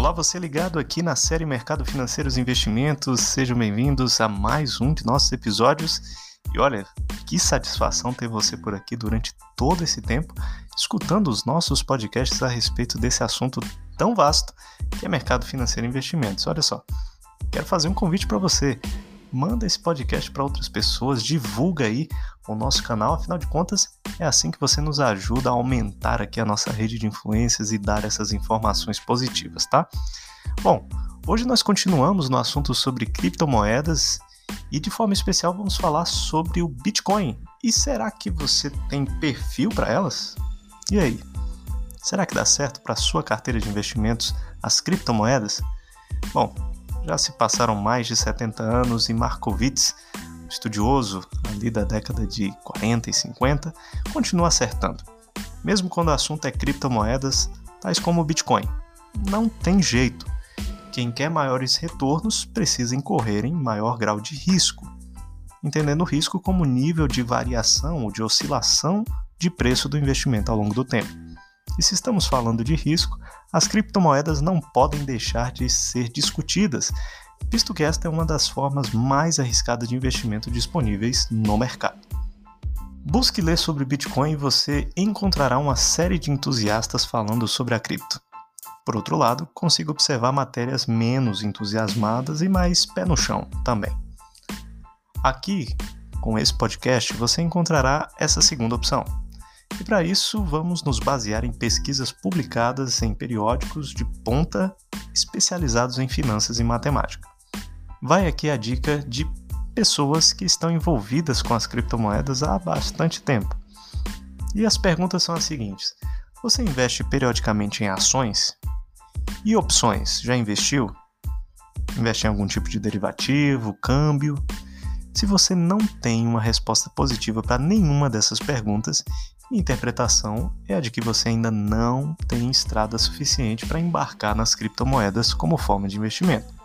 Olá, você ligado aqui na série Mercado Financeiros e Investimentos. Sejam bem-vindos a mais um de nossos episódios. E olha, que satisfação ter você por aqui durante todo esse tempo, escutando os nossos podcasts a respeito desse assunto tão vasto que é mercado financeiro e investimentos. Olha só, quero fazer um convite para você manda esse podcast para outras pessoas, divulga aí o nosso canal, afinal de contas, é assim que você nos ajuda a aumentar aqui a nossa rede de influências e dar essas informações positivas, tá? Bom, hoje nós continuamos no assunto sobre criptomoedas e de forma especial vamos falar sobre o Bitcoin. E será que você tem perfil para elas? E aí? Será que dá certo para sua carteira de investimentos as criptomoedas? Bom, já se passaram mais de 70 anos e Markowitz, estudioso ali da década de 40 e 50, continua acertando. Mesmo quando o assunto é criptomoedas, tais como o Bitcoin. Não tem jeito. Quem quer maiores retornos precisa incorrer em maior grau de risco, entendendo o risco como nível de variação ou de oscilação de preço do investimento ao longo do tempo. E se estamos falando de risco, as criptomoedas não podem deixar de ser discutidas, visto que esta é uma das formas mais arriscadas de investimento disponíveis no mercado. Busque ler sobre Bitcoin e você encontrará uma série de entusiastas falando sobre a cripto. Por outro lado, consigo observar matérias menos entusiasmadas e mais pé no chão também. Aqui, com esse podcast, você encontrará essa segunda opção e para isso, vamos nos basear em pesquisas publicadas em periódicos de ponta especializados em finanças e matemática. Vai aqui a dica de pessoas que estão envolvidas com as criptomoedas há bastante tempo. E as perguntas são as seguintes: Você investe periodicamente em ações? E opções? Já investiu? Investe em algum tipo de derivativo, câmbio? Se você não tem uma resposta positiva para nenhuma dessas perguntas, interpretação é a de que você ainda não tem estrada suficiente para embarcar nas criptomoedas como forma de investimento.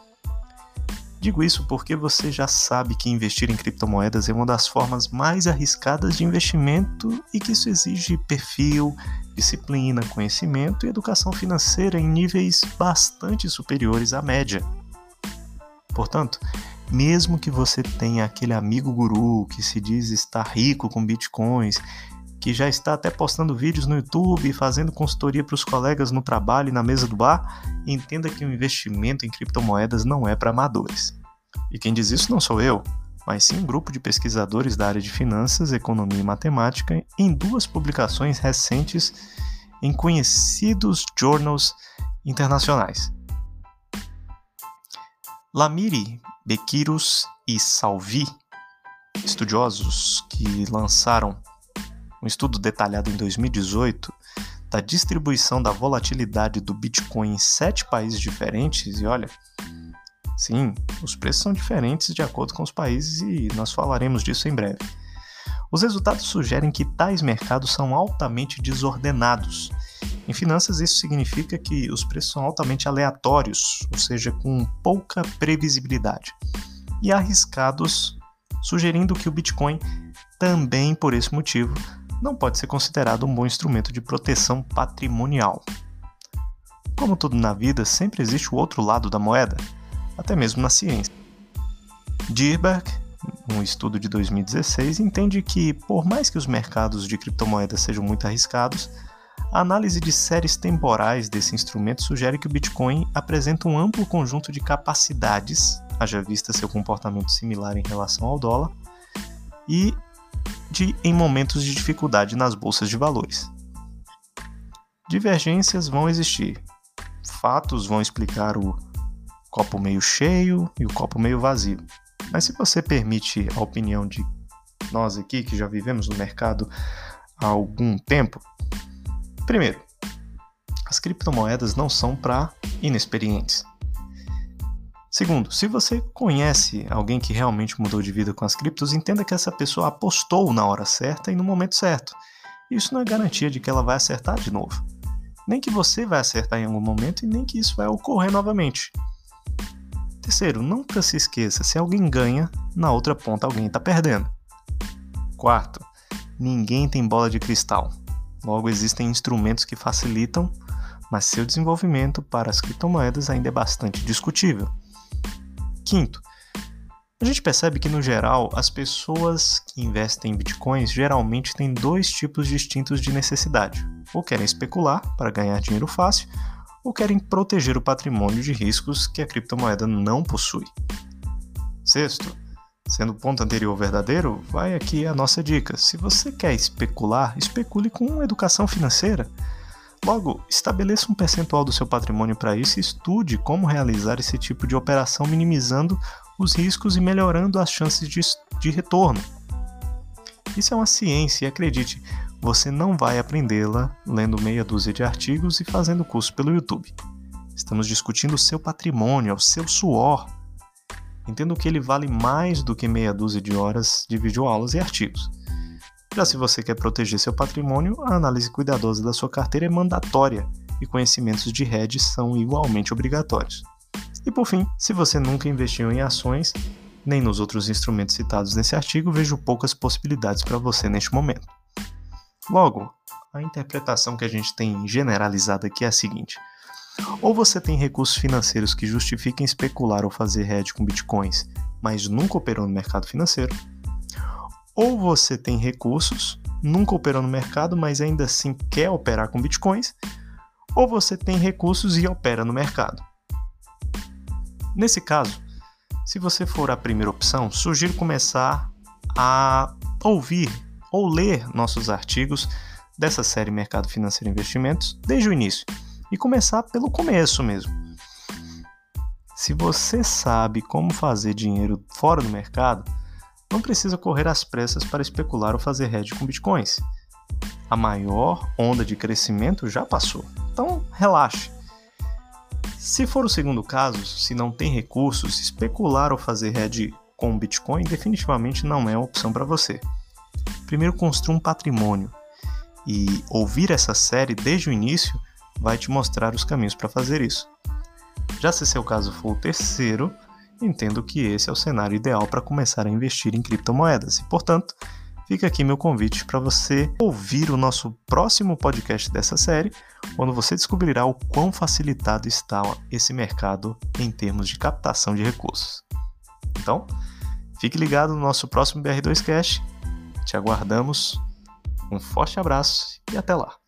Digo isso porque você já sabe que investir em criptomoedas é uma das formas mais arriscadas de investimento e que isso exige perfil, disciplina, conhecimento e educação financeira em níveis bastante superiores à média. Portanto, mesmo que você tenha aquele amigo guru que se diz estar rico com bitcoins, que já está até postando vídeos no YouTube, fazendo consultoria para os colegas no trabalho e na mesa do bar, entenda que o investimento em criptomoedas não é para amadores. E quem diz isso não sou eu, mas sim um grupo de pesquisadores da área de finanças, economia e matemática em duas publicações recentes em conhecidos journals internacionais. Lamiri Bequiros e Salvi, estudiosos que lançaram um estudo detalhado em 2018 da distribuição da volatilidade do Bitcoin em sete países diferentes, e olha, sim, os preços são diferentes de acordo com os países e nós falaremos disso em breve. Os resultados sugerem que tais mercados são altamente desordenados. Em finanças, isso significa que os preços são altamente aleatórios, ou seja, com pouca previsibilidade, e arriscados, sugerindo que o Bitcoin, também por esse motivo, não pode ser considerado um bom instrumento de proteção patrimonial. Como tudo na vida, sempre existe o outro lado da moeda, até mesmo na ciência. Dirberg um estudo de 2016, entende que, por mais que os mercados de criptomoedas sejam muito arriscados, a análise de séries temporais desse instrumento sugere que o Bitcoin apresenta um amplo conjunto de capacidades, haja vista seu comportamento similar em relação ao dólar, e de em momentos de dificuldade nas bolsas de valores. Divergências vão existir. Fatos vão explicar o copo meio cheio e o copo meio vazio. Mas se você permite a opinião de nós aqui, que já vivemos no mercado há algum tempo, primeiro, as criptomoedas não são para inexperientes. Segundo, se você conhece alguém que realmente mudou de vida com as criptos, entenda que essa pessoa apostou na hora certa e no momento certo. Isso não é garantia de que ela vai acertar de novo. Nem que você vai acertar em algum momento e nem que isso vai ocorrer novamente. Terceiro, nunca se esqueça: se alguém ganha, na outra ponta alguém está perdendo. Quarto, ninguém tem bola de cristal. Logo, existem instrumentos que facilitam, mas seu desenvolvimento para as criptomoedas ainda é bastante discutível. Quinto, a gente percebe que, no geral, as pessoas que investem em bitcoins geralmente têm dois tipos distintos de necessidade: ou querem especular para ganhar dinheiro fácil, ou querem proteger o patrimônio de riscos que a criptomoeda não possui. Sexto, sendo o ponto anterior verdadeiro, vai aqui a nossa dica. Se você quer especular, especule com educação financeira. Logo, estabeleça um percentual do seu patrimônio para isso e estude como realizar esse tipo de operação, minimizando os riscos e melhorando as chances de, de retorno. Isso é uma ciência e acredite, você não vai aprendê-la lendo meia dúzia de artigos e fazendo curso pelo YouTube. Estamos discutindo o seu patrimônio, o seu suor. Entendo que ele vale mais do que meia dúzia de horas de videoaulas e artigos. Já se você quer proteger seu patrimônio, a análise cuidadosa da sua carteira é mandatória e conhecimentos de hedge são igualmente obrigatórios. E por fim, se você nunca investiu em ações, nem nos outros instrumentos citados nesse artigo, vejo poucas possibilidades para você neste momento. Logo, a interpretação que a gente tem generalizada aqui é a seguinte: ou você tem recursos financeiros que justifiquem especular ou fazer hedge com bitcoins, mas nunca operou no mercado financeiro, ou você tem recursos, nunca operou no mercado, mas ainda assim quer operar com bitcoins, ou você tem recursos e opera no mercado. Nesse caso, se você for a primeira opção, sugiro começar a ouvir ou ler nossos artigos dessa série Mercado Financeiro e Investimentos desde o início e começar pelo começo mesmo. Se você sabe como fazer dinheiro fora do mercado, não precisa correr às pressas para especular ou fazer hedge com bitcoins. A maior onda de crescimento já passou, então relaxe. Se for o segundo caso, se não tem recursos, especular ou fazer hedge com Bitcoin definitivamente não é a opção para você primeiro construa um patrimônio. E ouvir essa série desde o início vai te mostrar os caminhos para fazer isso. Já se seu caso for o terceiro, entendo que esse é o cenário ideal para começar a investir em criptomoedas. E, portanto, fica aqui meu convite para você ouvir o nosso próximo podcast dessa série, quando você descobrirá o quão facilitado está esse mercado em termos de captação de recursos. Então, fique ligado no nosso próximo BR2Cast te aguardamos. Um forte abraço e até lá!